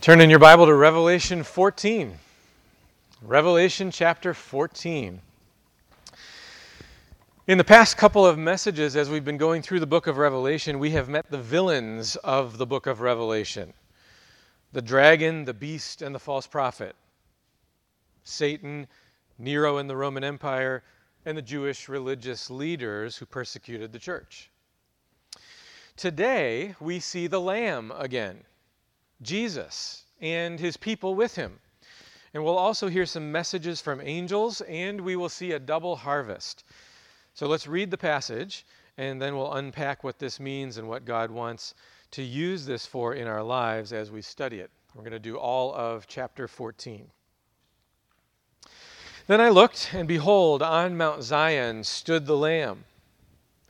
Turn in your Bible to Revelation 14. Revelation chapter 14. In the past couple of messages, as we've been going through the book of Revelation, we have met the villains of the book of Revelation the dragon, the beast, and the false prophet. Satan, Nero and the Roman Empire, and the Jewish religious leaders who persecuted the church. Today, we see the Lamb again Jesus and his people with him. And we'll also hear some messages from angels, and we will see a double harvest. So let's read the passage, and then we'll unpack what this means and what God wants to use this for in our lives as we study it. We're going to do all of chapter 14. Then I looked, and behold, on Mount Zion stood the Lamb,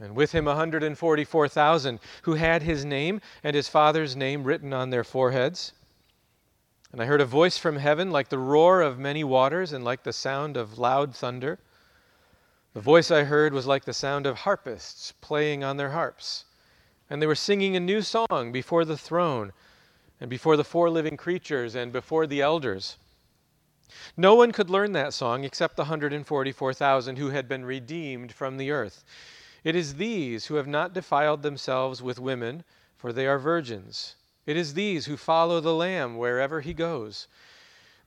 and with him 144,000 who had his name and his father's name written on their foreheads. And I heard a voice from heaven like the roar of many waters and like the sound of loud thunder. The voice I heard was like the sound of harpists playing on their harps. And they were singing a new song before the throne and before the four living creatures and before the elders. No one could learn that song except the 144,000 who had been redeemed from the earth. It is these who have not defiled themselves with women, for they are virgins. It is these who follow the Lamb wherever he goes.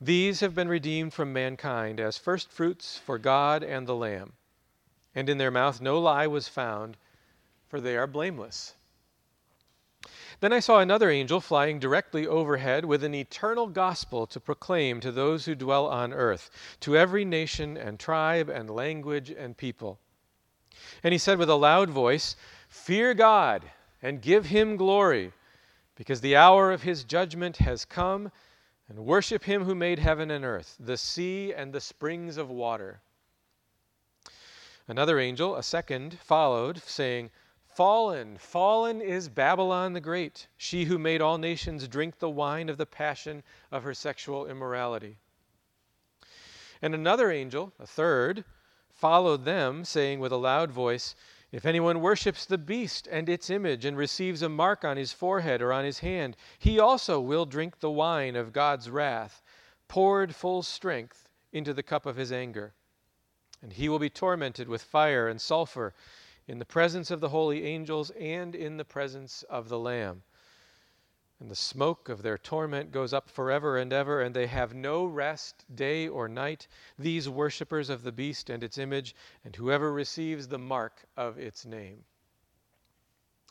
These have been redeemed from mankind as firstfruits for God and the Lamb. And in their mouth no lie was found, for they are blameless. Then I saw another angel flying directly overhead with an eternal gospel to proclaim to those who dwell on earth, to every nation and tribe and language and people. And he said with a loud voice, Fear God and give him glory because the hour of his judgment has come, and worship him who made heaven and earth, the sea and the springs of water. Another angel, a second, followed, saying, Fallen, fallen is Babylon the Great, she who made all nations drink the wine of the passion of her sexual immorality. And another angel, a third, followed them, saying with a loud voice, if anyone worships the beast and its image and receives a mark on his forehead or on his hand, he also will drink the wine of God's wrath, poured full strength into the cup of his anger. And he will be tormented with fire and sulfur in the presence of the holy angels and in the presence of the Lamb and the smoke of their torment goes up forever and ever, and they have no rest day or night, these worshippers of the beast and its image, and whoever receives the mark of its name.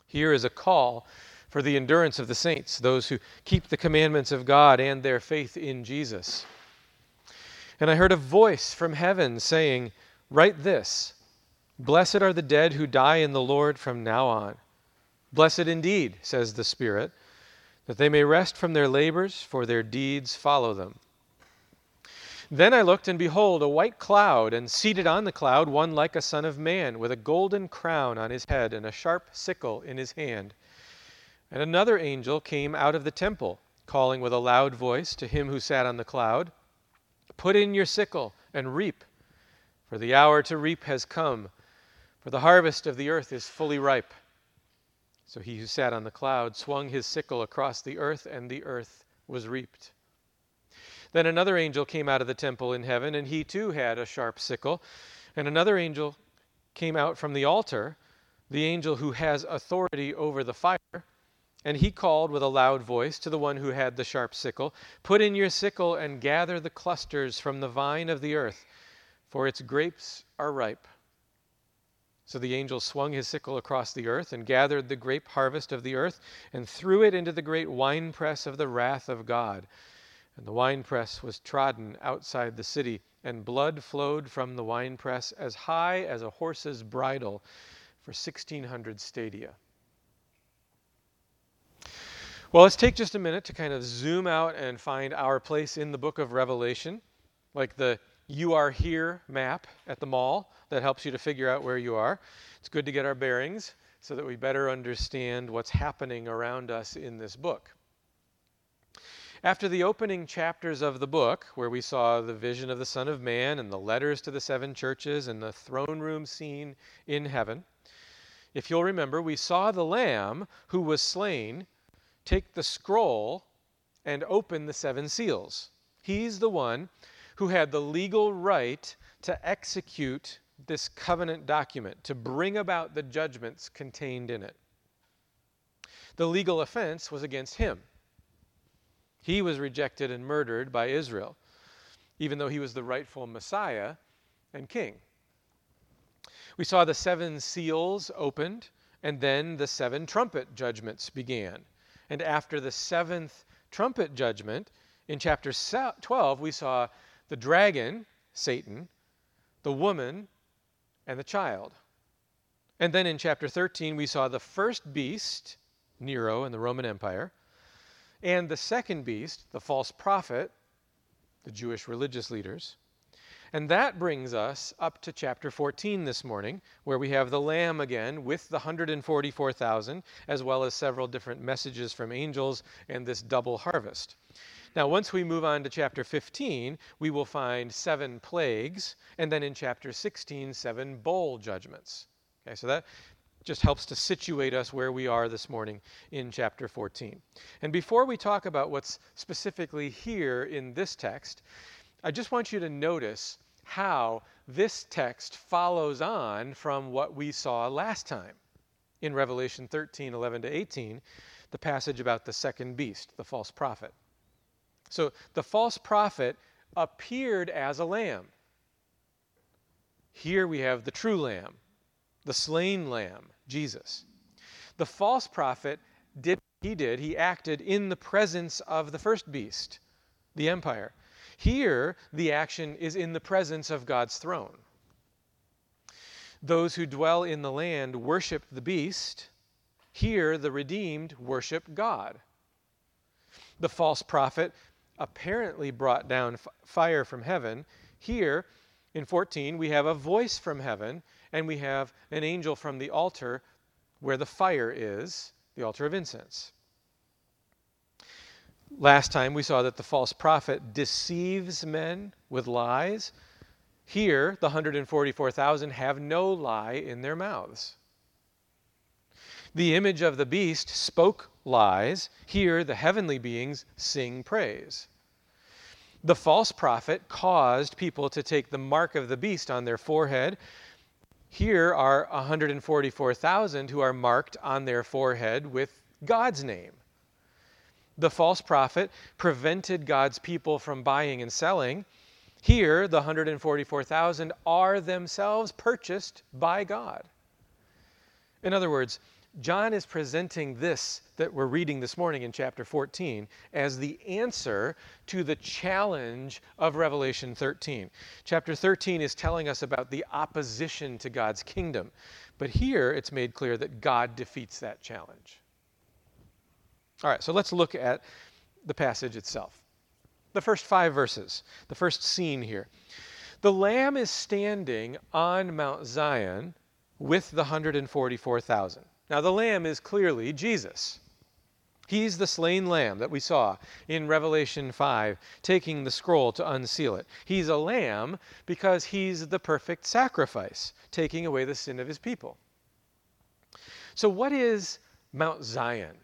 Here is a call for the endurance of the saints, those who keep the commandments of God and their faith in Jesus. And I heard a voice from heaven saying, Write this Blessed are the dead who die in the Lord from now on. Blessed indeed, says the Spirit that they may rest from their labors, for their deeds follow them. Then I looked, and behold, a white cloud, and seated on the cloud one like a son of man, with a golden crown on his head, and a sharp sickle in his hand. And another angel came out of the temple, calling with a loud voice to him who sat on the cloud Put in your sickle and reap, for the hour to reap has come, for the harvest of the earth is fully ripe. So he who sat on the cloud swung his sickle across the earth, and the earth was reaped. Then another angel came out of the temple in heaven, and he too had a sharp sickle. And another angel came out from the altar, the angel who has authority over the fire. And he called with a loud voice to the one who had the sharp sickle Put in your sickle and gather the clusters from the vine of the earth, for its grapes are ripe. So the angel swung his sickle across the earth and gathered the grape harvest of the earth and threw it into the great winepress of the wrath of God. And the winepress was trodden outside the city, and blood flowed from the winepress as high as a horse's bridle for 1,600 stadia. Well, let's take just a minute to kind of zoom out and find our place in the book of Revelation, like the you Are Here map at the mall that helps you to figure out where you are. It's good to get our bearings so that we better understand what's happening around us in this book. After the opening chapters of the book, where we saw the vision of the Son of Man and the letters to the seven churches and the throne room scene in heaven, if you'll remember, we saw the Lamb who was slain take the scroll and open the seven seals. He's the one who had the legal right to execute this covenant document, to bring about the judgments contained in it. The legal offense was against him. He was rejected and murdered by Israel, even though he was the rightful Messiah and king. We saw the seven seals opened, and then the seven trumpet judgments began. And after the seventh trumpet judgment, in chapter 12, we saw the dragon, Satan, the woman, and the child. And then in chapter 13, we saw the first beast, Nero and the Roman Empire, and the second beast, the false prophet, the Jewish religious leaders. And that brings us up to chapter 14 this morning, where we have the Lamb again with the 144,000, as well as several different messages from angels and this double harvest. Now, once we move on to chapter 15, we will find seven plagues, and then in chapter 16, seven bowl judgments. Okay, so that just helps to situate us where we are this morning in chapter 14. And before we talk about what's specifically here in this text, I just want you to notice how this text follows on from what we saw last time in Revelation 13 11 to 18, the passage about the second beast, the false prophet. So the false prophet appeared as a lamb. Here we have the true lamb, the slain lamb, Jesus. The false prophet did he did, he acted in the presence of the first beast, the empire. Here, the action is in the presence of God's throne. Those who dwell in the land worship the beast. Here, the redeemed worship God. The false prophet apparently brought down f- fire from heaven. Here, in 14, we have a voice from heaven, and we have an angel from the altar where the fire is, the altar of incense. Last time we saw that the false prophet deceives men with lies. Here, the 144,000 have no lie in their mouths. The image of the beast spoke lies. Here, the heavenly beings sing praise. The false prophet caused people to take the mark of the beast on their forehead. Here are 144,000 who are marked on their forehead with God's name. The false prophet prevented God's people from buying and selling. Here, the 144,000 are themselves purchased by God. In other words, John is presenting this that we're reading this morning in chapter 14 as the answer to the challenge of Revelation 13. Chapter 13 is telling us about the opposition to God's kingdom, but here it's made clear that God defeats that challenge. All right, so let's look at the passage itself. The first five verses, the first scene here. The Lamb is standing on Mount Zion with the 144,000. Now, the Lamb is clearly Jesus. He's the slain lamb that we saw in Revelation 5, taking the scroll to unseal it. He's a lamb because he's the perfect sacrifice, taking away the sin of his people. So, what is Mount Zion?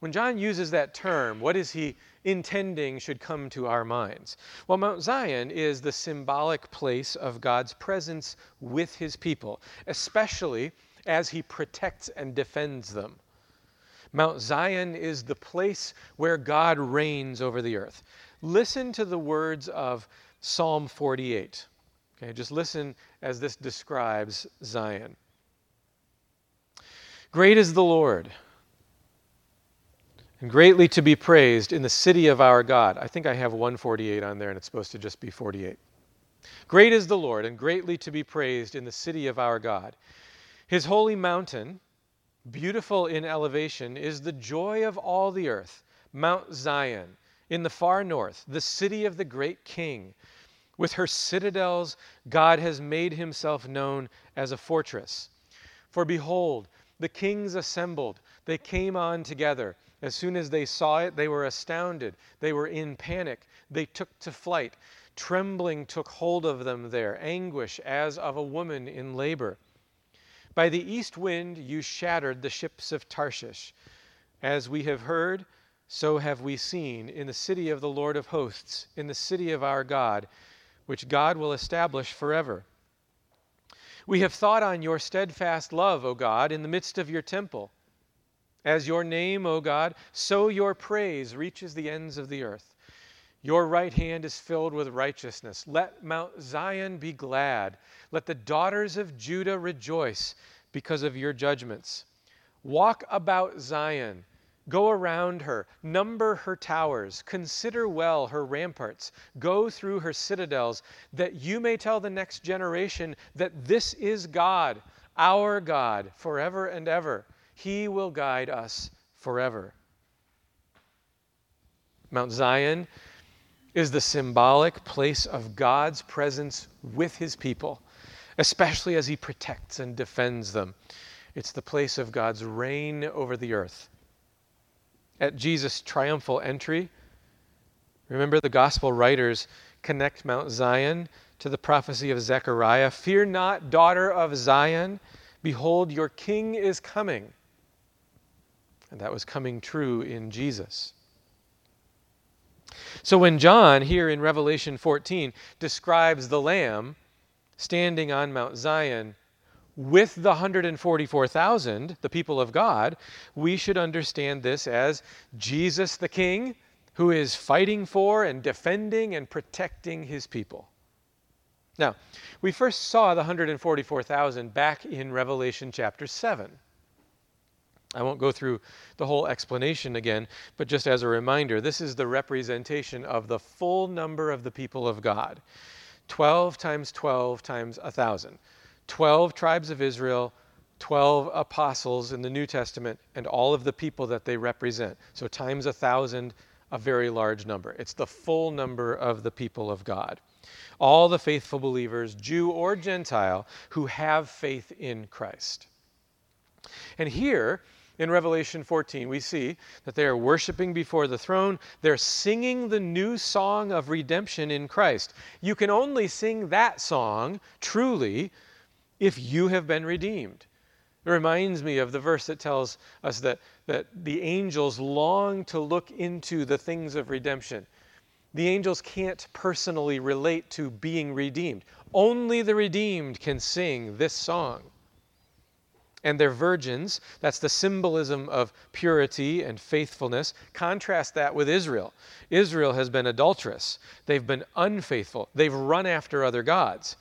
When John uses that term, what is he intending should come to our minds? Well, Mount Zion is the symbolic place of God's presence with his people, especially as he protects and defends them. Mount Zion is the place where God reigns over the earth. Listen to the words of Psalm 48. Okay, just listen as this describes Zion. Great is the Lord and greatly to be praised in the city of our God. I think I have 148 on there, and it's supposed to just be 48. Great is the Lord, and greatly to be praised in the city of our God. His holy mountain, beautiful in elevation, is the joy of all the earth, Mount Zion, in the far north, the city of the great king. With her citadels, God has made himself known as a fortress. For behold, the kings assembled, they came on together. As soon as they saw it, they were astounded. They were in panic. They took to flight. Trembling took hold of them there, anguish as of a woman in labor. By the east wind you shattered the ships of Tarshish. As we have heard, so have we seen in the city of the Lord of hosts, in the city of our God, which God will establish forever. We have thought on your steadfast love, O God, in the midst of your temple. As your name, O God, so your praise reaches the ends of the earth. Your right hand is filled with righteousness. Let Mount Zion be glad. Let the daughters of Judah rejoice because of your judgments. Walk about Zion Go around her, number her towers, consider well her ramparts, go through her citadels, that you may tell the next generation that this is God, our God, forever and ever. He will guide us forever. Mount Zion is the symbolic place of God's presence with his people, especially as he protects and defends them. It's the place of God's reign over the earth at Jesus' triumphal entry. Remember, the gospel writers connect Mount Zion to the prophecy of Zechariah Fear not, daughter of Zion, behold, your king is coming. And that was coming true in Jesus. So when John, here in Revelation 14, describes the Lamb standing on Mount Zion, with the 144,000, the people of God, we should understand this as Jesus the King who is fighting for and defending and protecting his people. Now, we first saw the 144,000 back in Revelation chapter 7. I won't go through the whole explanation again, but just as a reminder, this is the representation of the full number of the people of God 12 times 12 times 1,000. 12 tribes of Israel, 12 apostles in the New Testament, and all of the people that they represent. So times a thousand, a very large number. It's the full number of the people of God. All the faithful believers, Jew or Gentile, who have faith in Christ. And here, in Revelation 14, we see that they are worshiping before the throne. They're singing the new song of redemption in Christ. You can only sing that song truly if you have been redeemed. It reminds me of the verse that tells us that, that the angels long to look into the things of redemption. The angels can't personally relate to being redeemed. Only the redeemed can sing this song. And they're virgins. That's the symbolism of purity and faithfulness. Contrast that with Israel. Israel has been adulterous, they've been unfaithful, they've run after other gods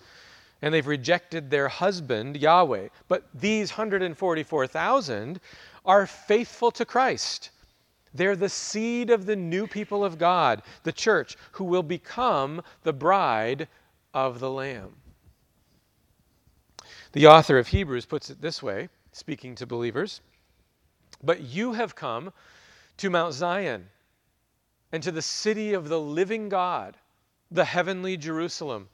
and they've rejected their husband, Yahweh. But these 144,000 are faithful to Christ. They're the seed of the new people of God, the church, who will become the bride of the Lamb. The author of Hebrews puts it this way, speaking to believers But you have come to Mount Zion and to the city of the living God, the heavenly Jerusalem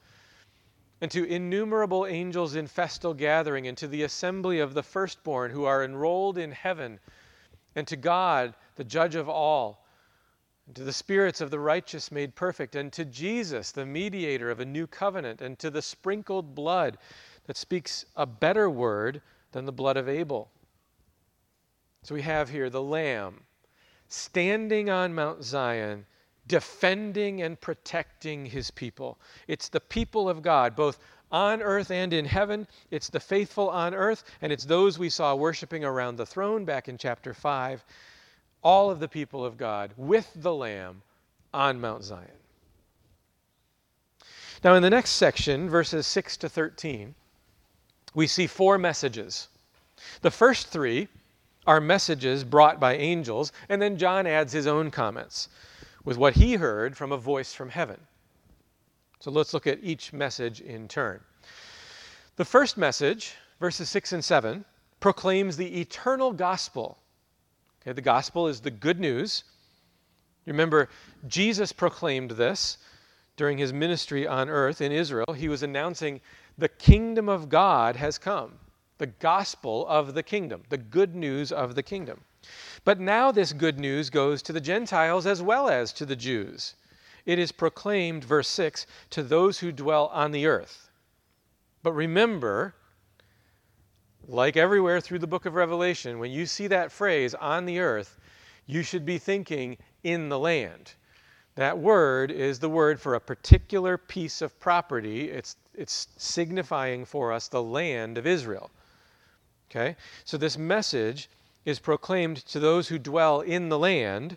and to innumerable angels in festal gathering, and to the assembly of the firstborn who are enrolled in heaven, and to God, the judge of all, and to the spirits of the righteous made perfect, and to Jesus, the mediator of a new covenant, and to the sprinkled blood that speaks a better word than the blood of Abel. So we have here the Lamb standing on Mount Zion defending and protecting his people. It's the people of God, both on earth and in heaven. It's the faithful on earth, and it's those we saw worshiping around the throne back in chapter 5. All of the people of God with the Lamb on Mount Zion. Now, in the next section, verses 6 to 13, we see four messages. The first three are messages brought by angels, and then John adds his own comments with what he heard from a voice from heaven. So let's look at each message in turn. The first message, verses 6 and 7, proclaims the eternal gospel. Okay, the gospel is the good news. Remember, Jesus proclaimed this during his ministry on earth in Israel. He was announcing the kingdom of God has come, the gospel of the kingdom, the good news of the kingdom. But now this good news goes to the Gentiles as well as to the Jews. It is proclaimed, verse 6, to those who dwell on the earth. But remember, like everywhere through the book of Revelation, when you see that phrase, on the earth, you should be thinking in the land. That word is the word for a particular piece of property. It's, it's signifying for us the land of Israel. Okay? So this message is proclaimed to those who dwell in the land,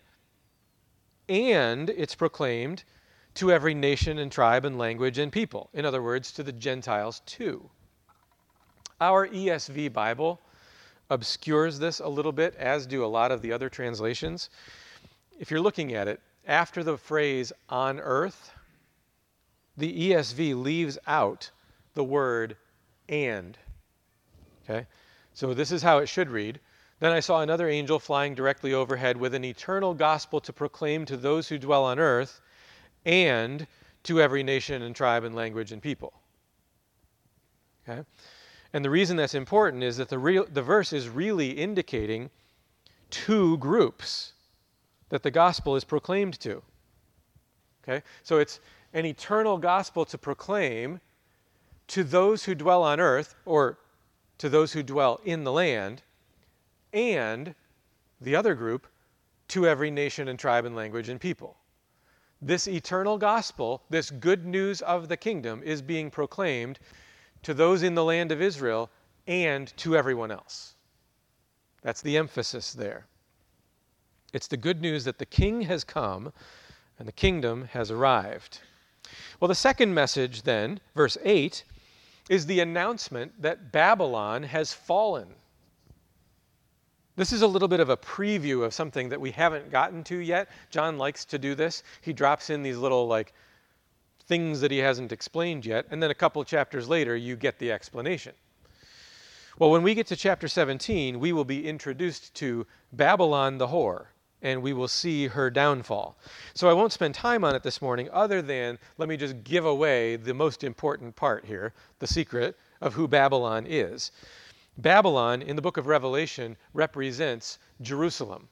and it's proclaimed to every nation and tribe and language and people. In other words, to the Gentiles too. Our ESV Bible obscures this a little bit, as do a lot of the other translations. If you're looking at it, after the phrase on earth, the ESV leaves out the word and. Okay? So this is how it should read. Then I saw another angel flying directly overhead with an eternal gospel to proclaim to those who dwell on earth and to every nation and tribe and language and people. Okay? And the reason that's important is that the, real, the verse is really indicating two groups that the gospel is proclaimed to. Okay? So it's an eternal gospel to proclaim to those who dwell on earth or to those who dwell in the land, and the other group to every nation and tribe and language and people. This eternal gospel, this good news of the kingdom, is being proclaimed to those in the land of Israel and to everyone else. That's the emphasis there. It's the good news that the king has come and the kingdom has arrived. Well, the second message, then, verse 8, is the announcement that Babylon has fallen. This is a little bit of a preview of something that we haven't gotten to yet. John likes to do this. He drops in these little, like, things that he hasn't explained yet, and then a couple chapters later, you get the explanation. Well, when we get to chapter 17, we will be introduced to Babylon the whore, and we will see her downfall. So I won't spend time on it this morning, other than let me just give away the most important part here the secret of who Babylon is. Babylon, in the book of Revelation, represents Jerusalem.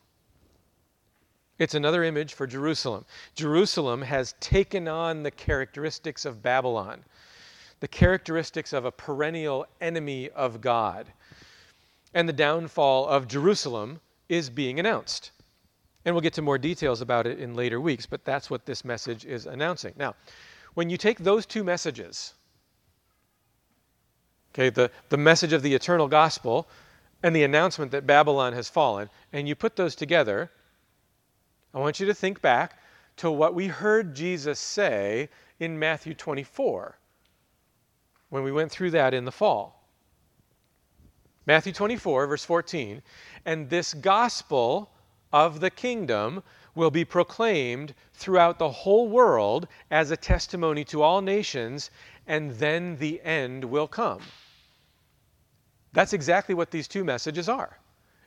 It's another image for Jerusalem. Jerusalem has taken on the characteristics of Babylon, the characteristics of a perennial enemy of God. And the downfall of Jerusalem is being announced. And we'll get to more details about it in later weeks, but that's what this message is announcing. Now, when you take those two messages, okay, the, the message of the eternal gospel and the announcement that Babylon has fallen, and you put those together, I want you to think back to what we heard Jesus say in Matthew 24 when we went through that in the fall. Matthew 24, verse 14, and this gospel of the kingdom will be proclaimed throughout the whole world as a testimony to all nations, and then the end will come. That's exactly what these two messages are.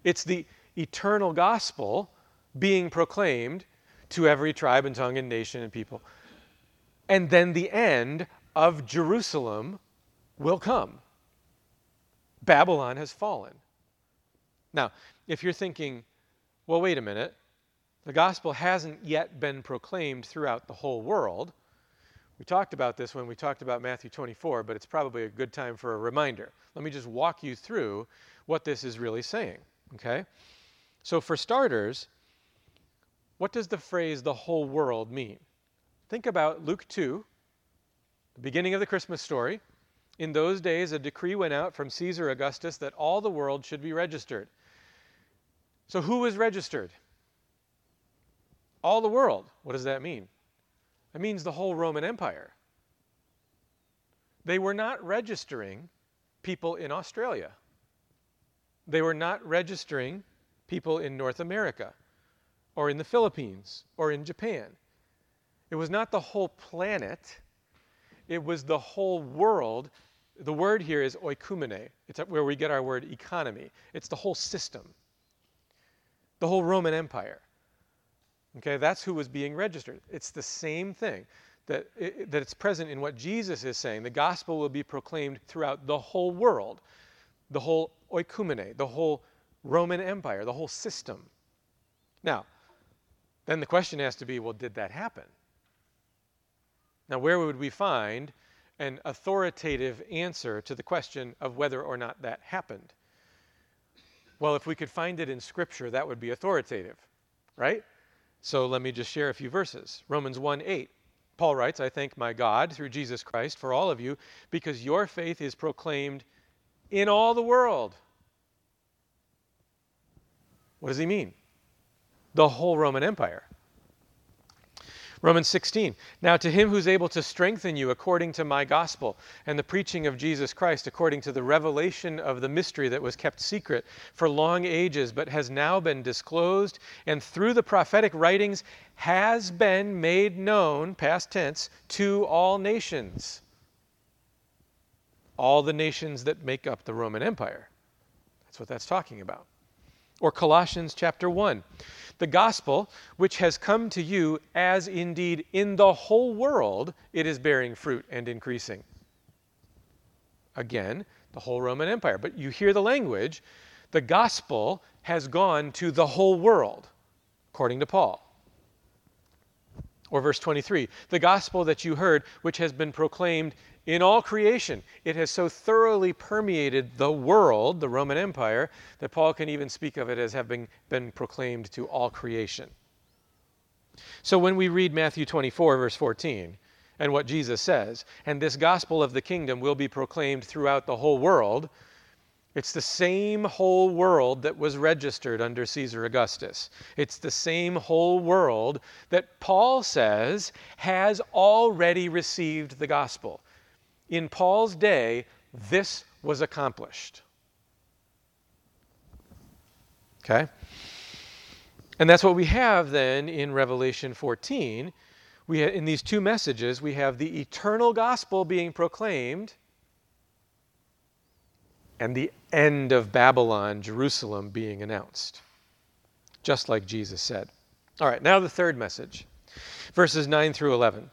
It's the eternal gospel being proclaimed to every tribe and tongue and nation and people. And then the end of Jerusalem will come. Babylon has fallen. Now, if you're thinking, well, wait a minute, the gospel hasn't yet been proclaimed throughout the whole world. We talked about this when we talked about Matthew 24, but it's probably a good time for a reminder. Let me just walk you through what this is really saying, okay? So, for starters, what does the phrase the whole world mean? Think about Luke 2, the beginning of the Christmas story. In those days, a decree went out from Caesar Augustus that all the world should be registered. So, who was registered? All the world. What does that mean? That means the whole Roman Empire. They were not registering people in Australia. They were not registering people in North America or in the Philippines or in Japan. It was not the whole planet, it was the whole world. The word here is oikumene. It's where we get our word economy. It's the whole system, the whole Roman Empire. Okay, that's who was being registered. It's the same thing that, it, that it's present in what Jesus is saying. The gospel will be proclaimed throughout the whole world, the whole oikumene, the whole Roman Empire, the whole system. Now, then the question has to be well, did that happen? Now, where would we find an authoritative answer to the question of whether or not that happened? Well, if we could find it in Scripture, that would be authoritative. right? So let me just share a few verses. Romans 1 8. Paul writes, I thank my God through Jesus Christ for all of you because your faith is proclaimed in all the world. What does he mean? The whole Roman Empire. Romans 16. Now to him who's able to strengthen you according to my gospel and the preaching of Jesus Christ, according to the revelation of the mystery that was kept secret for long ages, but has now been disclosed, and through the prophetic writings has been made known, past tense, to all nations. All the nations that make up the Roman Empire. That's what that's talking about. Or Colossians chapter 1 the gospel, which has come to you, as indeed in the whole world it is bearing fruit and increasing. Again, the whole Roman Empire. But you hear the language the gospel has gone to the whole world, according to Paul. Or verse 23 the gospel that you heard, which has been proclaimed in all creation. It has so thoroughly permeated the world, the Roman Empire, that Paul can even speak of it as having been proclaimed to all creation. So when we read Matthew 24, verse 14, and what Jesus says, and this gospel of the kingdom will be proclaimed throughout the whole world, it's the same whole world that was registered under Caesar Augustus. It's the same whole world that Paul says has already received the gospel in Paul's day, this was accomplished. Okay? And that's what we have then in Revelation 14. We in these two messages, we have the eternal gospel being proclaimed and the end of Babylon, Jerusalem, being announced, just like Jesus said. All right, now the third message, verses 9 through 11.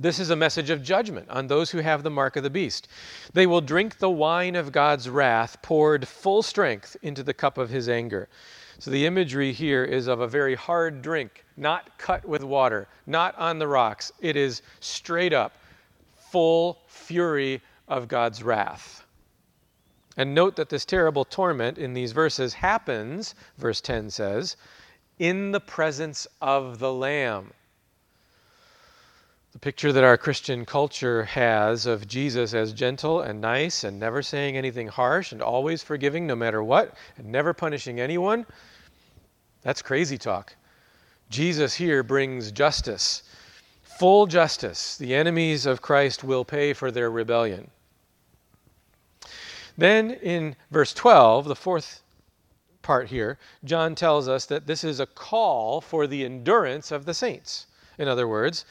This is a message of judgment on those who have the mark of the beast. They will drink the wine of God's wrath, poured full strength into the cup of his anger. So the imagery here is of a very hard drink, not cut with water, not on the rocks. It is straight up, full fury of God's wrath. And note that this terrible torment in these verses happens, verse 10 says, in the presence of the Lamb. The picture that our Christian culture has of Jesus as gentle and nice and never saying anything harsh and always forgiving no matter what and never punishing anyone, that's crazy talk. Jesus here brings justice, full justice. The enemies of Christ will pay for their rebellion. Then in verse 12, the fourth part here, John tells us that this is a call for the endurance of the saints. In other words,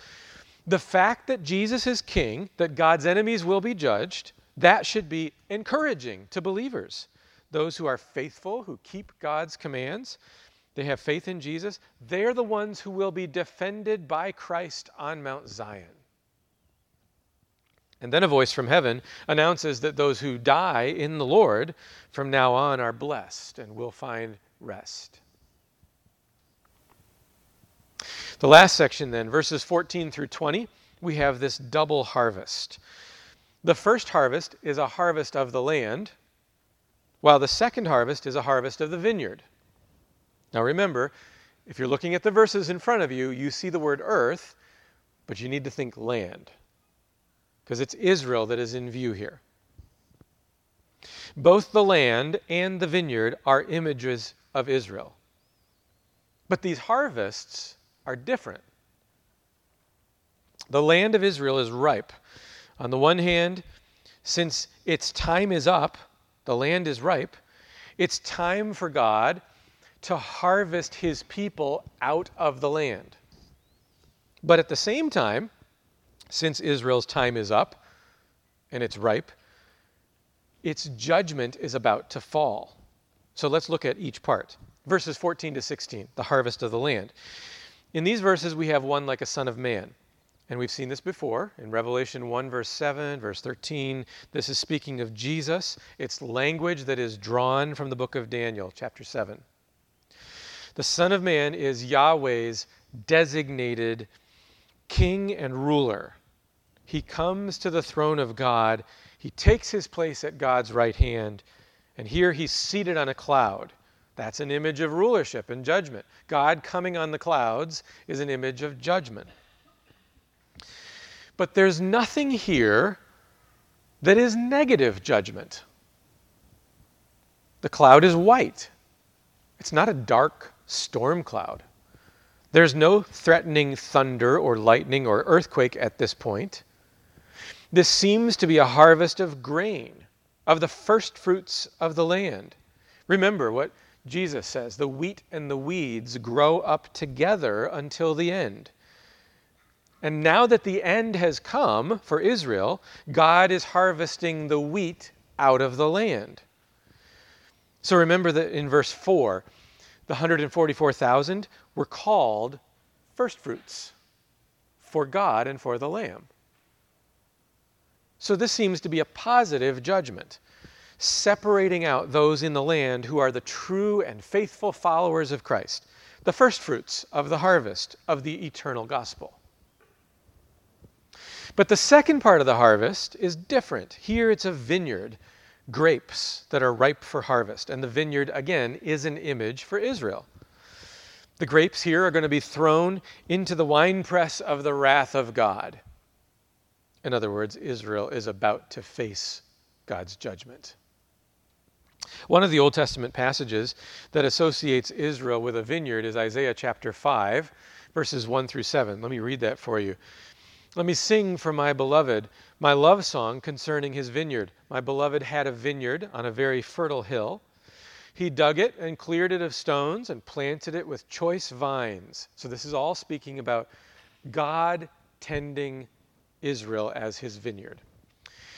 the fact that Jesus is king, that God's enemies will be judged, that should be encouraging to believers. Those who are faithful, who keep God's commands, they have faith in Jesus, they're the ones who will be defended by Christ on Mount Zion. And then a voice from heaven announces that those who die in the Lord from now on are blessed and will find rest. The last section, then, verses 14 through 20, we have this double harvest. The first harvest is a harvest of the land, while the second harvest is a harvest of the vineyard. Now remember, if you're looking at the verses in front of you, you see the word earth, but you need to think land, because it's Israel that is in view here. Both the land and the vineyard are images of Israel. But these harvests are different. The land of Israel is ripe. On the one hand, since its time is up, the land is ripe, it's time for God to harvest his people out of the land. But at the same time, since Israel's time is up and it's ripe, its judgment is about to fall. So let's look at each part. Verses 14 to 16, the harvest of the land. In these verses, we have one like a son of man. And we've seen this before in Revelation 1, verse 7, verse 13. This is speaking of Jesus. It's language that is drawn from the book of Daniel, chapter 7. The Son of Man is Yahweh's designated king and ruler. He comes to the throne of God, he takes his place at God's right hand, and here he's seated on a cloud. That's an image of rulership and judgment. God coming on the clouds is an image of judgment. But there's nothing here that is negative judgment. The cloud is white, it's not a dark storm cloud. There's no threatening thunder or lightning or earthquake at this point. This seems to be a harvest of grain, of the first fruits of the land. Remember what Jesus says the wheat and the weeds grow up together until the end. And now that the end has come for Israel, God is harvesting the wheat out of the land. So remember that in verse 4, the 144,000 were called firstfruits for God and for the Lamb. So this seems to be a positive judgment, separating out those in the land who are the true and faithful followers of Christ, the firstfruits of the harvest of the eternal gospel. But the second part of the harvest is different. Here it's a vineyard, grapes that are ripe for harvest. And the vineyard, again, is an image for Israel. The grapes here are going to be thrown into the winepress of the wrath of God. In other words, Israel is about to face God's judgment. One of the Old Testament passages that associates Israel with a vineyard is Isaiah chapter 5, verses 1 through 7. Let me read that for you. Let me sing for my beloved my love song concerning his vineyard. My beloved had a vineyard on a very fertile hill. He dug it and cleared it of stones and planted it with choice vines. So, this is all speaking about God tending Israel as his vineyard.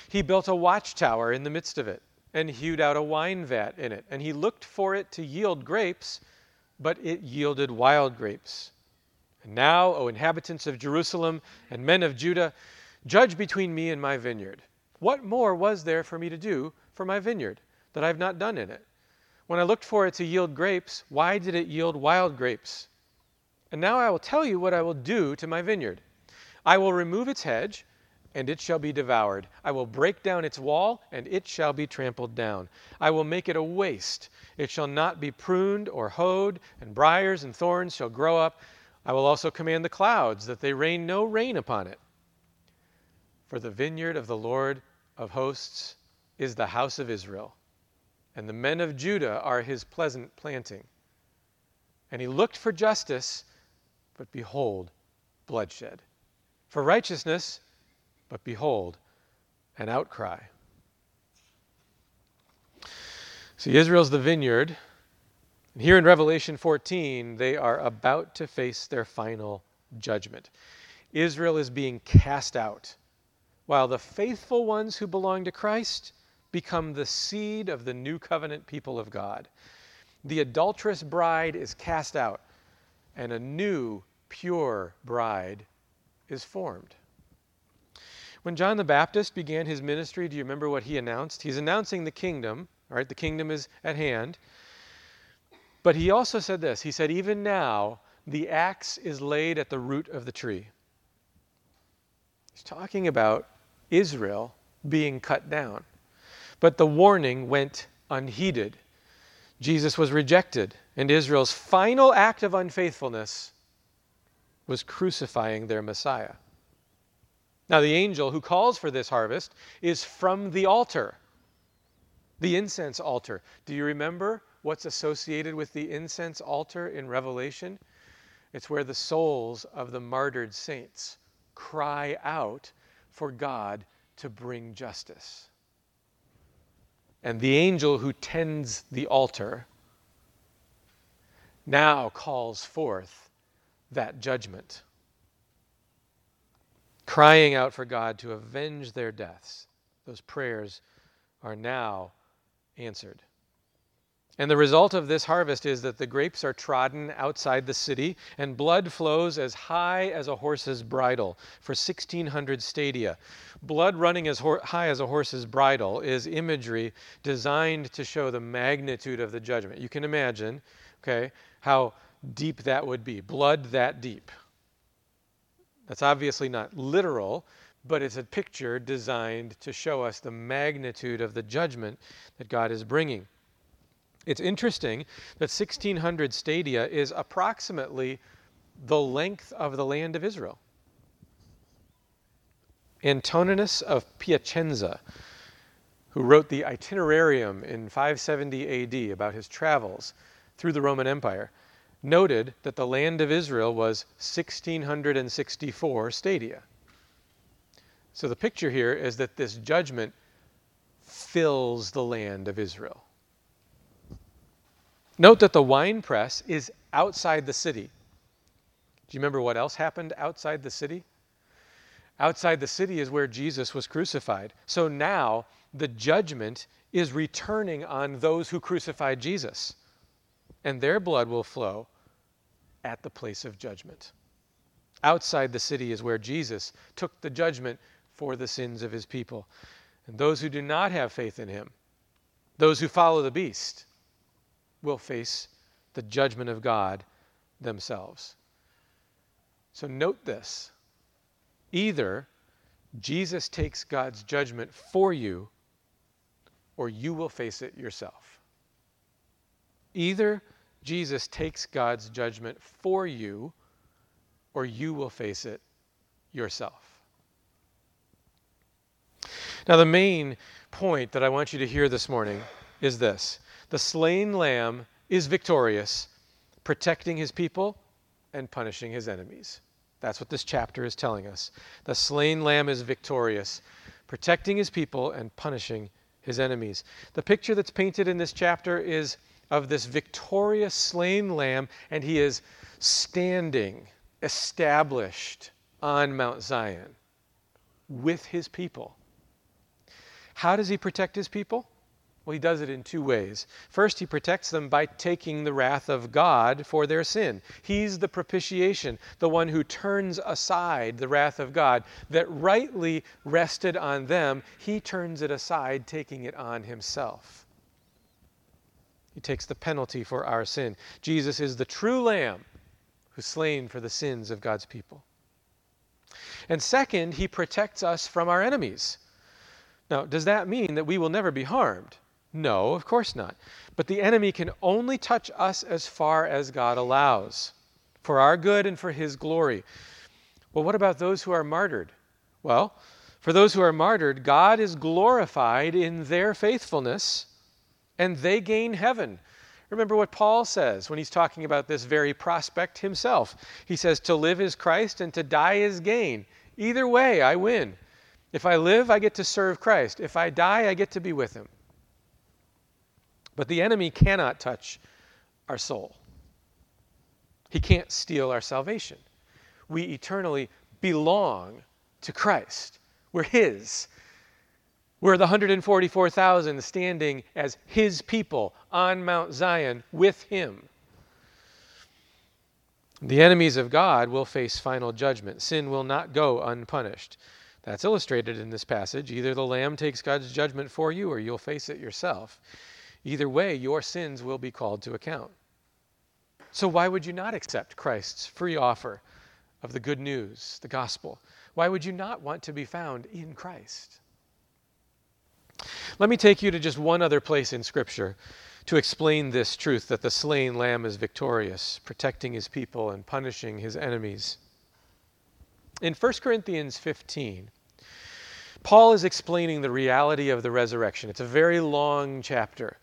He built a watchtower in the midst of it and hewed out a wine vat in it. And he looked for it to yield grapes, but it yielded wild grapes. And now, O inhabitants of Jerusalem and men of Judah, judge between me and my vineyard. What more was there for me to do for my vineyard that I have not done in it? When I looked for it to yield grapes, why did it yield wild grapes? And now I will tell you what I will do to my vineyard. I will remove its hedge, and it shall be devoured. I will break down its wall, and it shall be trampled down. I will make it a waste. It shall not be pruned or hoed, and briers and thorns shall grow up. I will also command the clouds that they rain no rain upon it. For the vineyard of the Lord of hosts is the house of Israel, and the men of Judah are his pleasant planting. And he looked for justice, but behold, bloodshed. For righteousness, but behold, an outcry. See, Israel's the vineyard, and here in Revelation 14, they are about to face their final judgment. Israel is being cast out, while the faithful ones who belong to Christ become the seed of the new covenant people of God. The adulterous bride is cast out, and a new, pure bride is formed. When John the Baptist began his ministry, do you remember what he announced? He's announcing the kingdom, right? The kingdom is at hand. But he also said this He said, Even now, the axe is laid at the root of the tree. He's talking about Israel being cut down. But the warning went unheeded. Jesus was rejected, and Israel's final act of unfaithfulness was crucifying their Messiah. Now, the angel who calls for this harvest is from the altar, the incense altar. Do you remember what's associated with the incense altar in Revelation? It's where the souls of the martyred saints cry out for God to bring justice. And the angel who tends the altar now calls forth that judgment, crying out for God to avenge their deaths. Those prayers are now answered. And the result of this harvest is that the grapes are trodden outside the city, and blood flows as high as a horse's bridle for 1,600 stadia. Blood running as ho- high as a horse's bridle is imagery designed to show the magnitude of the judgment. You can imagine, okay, how deep that would be. Blood that deep. That's obviously not literal, but it's a picture designed to show us the magnitude of the judgment that God is bringing. It's interesting that 1600 stadia is approximately the length of the land of Israel. Antoninus of Piacenza, who wrote the Itinerarium in 570 AD about his travels through the Roman Empire, noted that the land of Israel was 1664 stadia. So the picture here is that this judgment fills the land of Israel. Note that the wine press is outside the city. Do you remember what else happened outside the city? Outside the city is where Jesus was crucified. So now the judgment is returning on those who crucified Jesus, and their blood will flow at the place of judgment. Outside the city is where Jesus took the judgment for the sins of his people. And those who do not have faith in him, those who follow the beast, will face the judgment of God themselves. So note this either Jesus takes God's judgment for you, or you will face it yourself. Either Jesus takes God's judgment for you, or you will face it yourself. Now, the main point that I want you to hear this morning is this the slain lamb is victorious, protecting his people and punishing his enemies. That's what this chapter is telling us. The slain lamb is victorious, protecting his people and punishing his enemies. The picture that's painted in this chapter is of this victorious slain lamb, and he is standing, established on Mount Zion with his people. How does he protect his people? Well, he does it in two ways. First, he protects them by taking the wrath of God for their sin. He's the propitiation, the one who turns aside the wrath of God that rightly rested on them. He turns it aside, taking it on himself. He takes the penalty for our sin. Jesus is the true Lamb who's slain for the sins of God's people. And second, he protects us from our enemies. Now, does that mean that we will never be harmed? No, of course not. But the enemy can only touch us as far as God allows, for our good and for his glory. Well, what about those who are martyred? Well, for those who are martyred, God is glorified in their faithfulness, and they gain heaven. Remember what Paul says when he's talking about this very prospect himself. He says, To live is Christ, and to die is gain. Either way, I win. If I live, I get to serve Christ. If I die, I get to be with him. But the enemy cannot touch our soul. He can't steal our salvation. We eternally belong to Christ. We're His. We're the 144,000 standing as His people on Mount Zion with Him. The enemies of God will face final judgment. Sin will not go unpunished. That's illustrated in this passage. Either the Lamb takes God's judgment for you or you'll face it yourself. Either way, your sins will be called to account. So, why would you not accept Christ's free offer of the good news, the gospel? Why would you not want to be found in Christ? Let me take you to just one other place in Scripture to explain this truth that the slain lamb is victorious, protecting his people and punishing his enemies. In 1 Corinthians 15, Paul is explaining the reality of the resurrection. It's a very long chapter.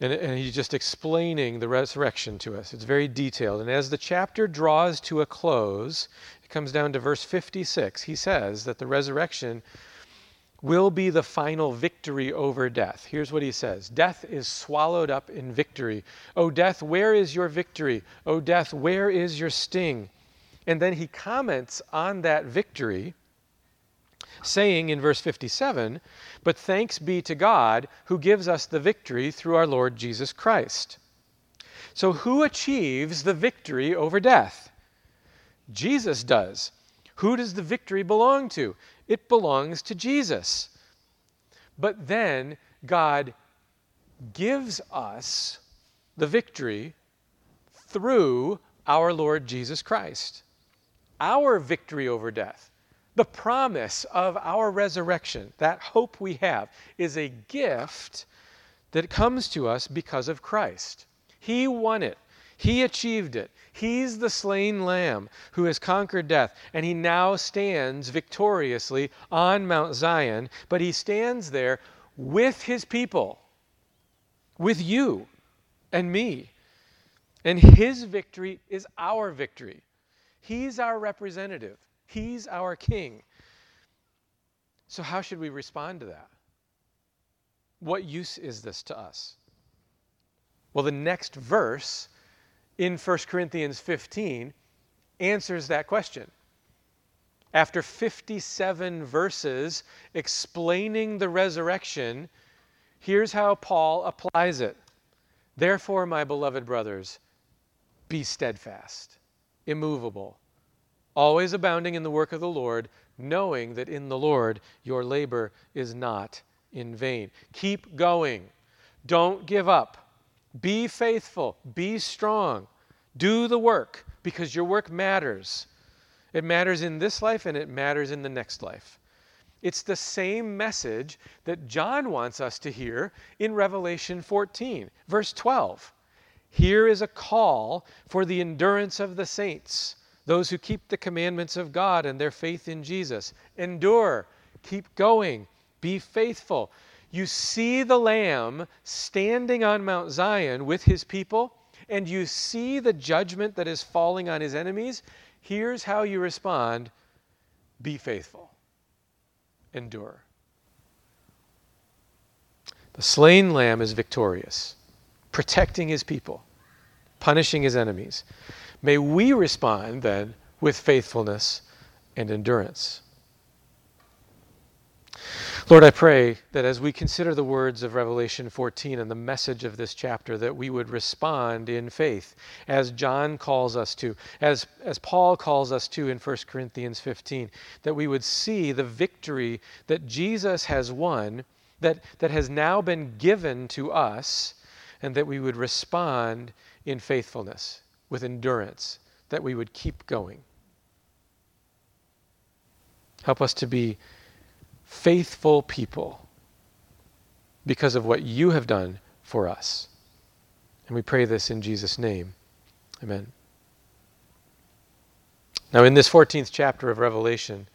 And, and, he's just explaining the resurrection to us. It's very detailed. And as the chapter draws to a close, it comes down to verse 56. He says that the resurrection will be the final victory over death. Here's what he says Death is swallowed up in victory. O death, where is your victory? O death, where is your sting? And then he comments on that victory, saying in verse 57 But thanks be to God who gives us the victory through our Lord Jesus Christ. So, who achieves the victory over death? Jesus does. Who does the victory belong to? It belongs to Jesus. But then God gives us the victory through our Lord Jesus Christ our victory over death, the promise of our resurrection, that hope we have, is a gift that comes to us because of Christ. He won it. He achieved it. He's the slain lamb who has conquered death, and he now stands victoriously on Mount Zion, but he stands there with his people, with you and me. And his victory is our victory. He's our representative, he's our king. So, how should we respond to that? What use is this to us? Well, the next verse in 1 Corinthians 15 answers that question. After 57 verses explaining the resurrection, here's how Paul applies it. Therefore, my beloved brothers, be steadfast, immovable, always abounding in the work of the Lord, knowing that in the Lord your labor is not in vain. Keep going. Don't give up. Be faithful, be strong, do the work because your work matters. It matters in this life and it matters in the next life. It's the same message that John wants us to hear in Revelation 14, verse 12. Here is a call for the endurance of the saints, those who keep the commandments of God and their faith in Jesus. Endure, keep going, be faithful. You see the Lamb standing on Mount Zion with his people, and you see the judgment that is falling on his enemies. Here's how you respond be faithful, endure. The slain lamb is victorious, protecting his people, punishing his enemies. May we respond then with faithfulness and endurance. Lord, I pray that as we consider the words of Revelation 14 and the message of this chapter, that we would respond in faith, as John calls us to, as, as Paul calls us to in 1 Corinthians 15, that we would see the victory that Jesus has won, that, that has now been given to us, and that we would respond in faithfulness, with endurance, that we would keep going. Help us to be faithful people because of what you have done for us. And we pray this in Jesus' name. Amen. Now, in this 14th chapter of Revelation,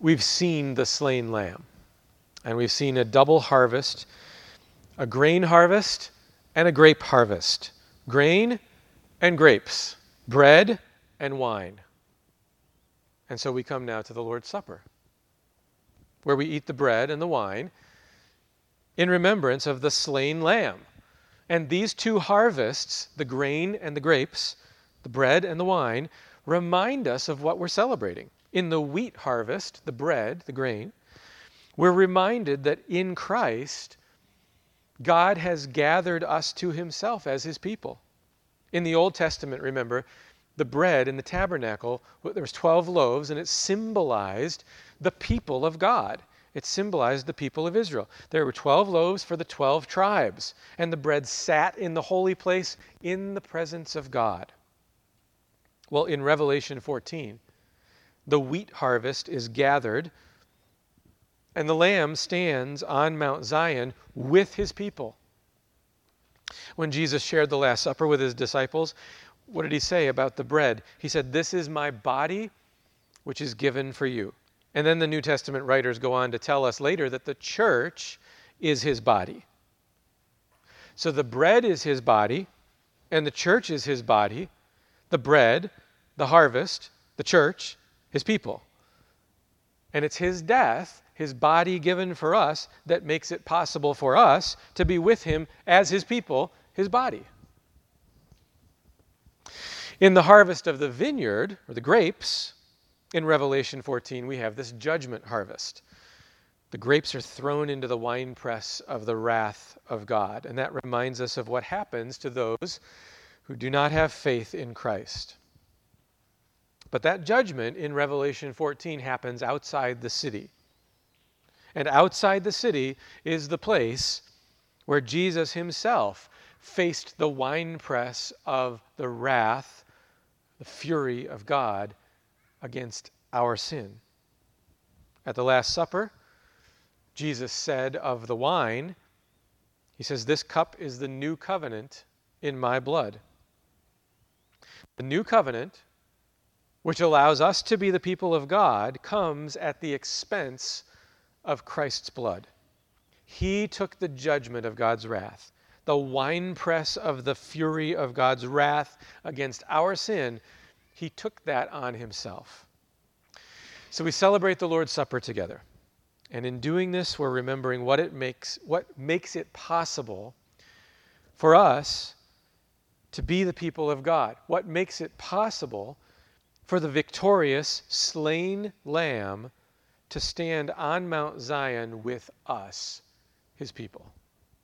we've seen the slain lamb. And we've seen a double harvest a grain harvest and a grape harvest. Grain and grapes, bread and wine. And so we come now to the Lord's Supper where we eat the bread and the wine in remembrance of the slain lamb. And these two harvests, the grain and the grapes, the bread and the wine, remind us of what we're celebrating. In the wheat harvest, the bread, the grain, we're reminded that in Christ, God has gathered us to himself as his people. In the Old Testament, remember, the bread in the tabernacle, there was 12 loaves, and it symbolized the people of God. It symbolized the people of Israel. There were 12 loaves for the 12 tribes, and the bread sat in the holy place in the presence of God. Well, in Revelation 14, the wheat harvest is gathered, and the Lamb stands on Mount Zion with his people. When Jesus shared the Last Supper with his disciples, what did he say about the bread? He said, This is my body, which is given for you. And then the New Testament writers go on to tell us later that the church is his body. So the bread is his body, and the church is his body. The bread, the harvest, the church, his people. And it's his death, his body given for us, that makes it possible for us to be with him as his people, his body. In the harvest of the vineyard, or the grapes, in Revelation 14, we have this judgment harvest. The grapes are thrown into the winepress of the wrath of God. And that reminds us of what happens to those who do not have faith in Christ. But that judgment in Revelation 14 happens outside the city. And outside the city is the place where Jesus himself faced the winepress of the wrath, the fury of God against our sin. At the Last Supper, Jesus said of the wine, He says, This cup is the new covenant in my blood. The new covenant, which allows us to be the people of God, comes at the expense of Christ's blood. He took the judgment of God's wrath, the winepress of the fury of God's wrath against our sin. He took that on himself. So we celebrate the Lord's Supper together. And in doing this, we're remembering what it makes what makes it possible for us to be the people of God. What makes it possible for the victorious slain lamb to stand on Mount Zion with us, his people.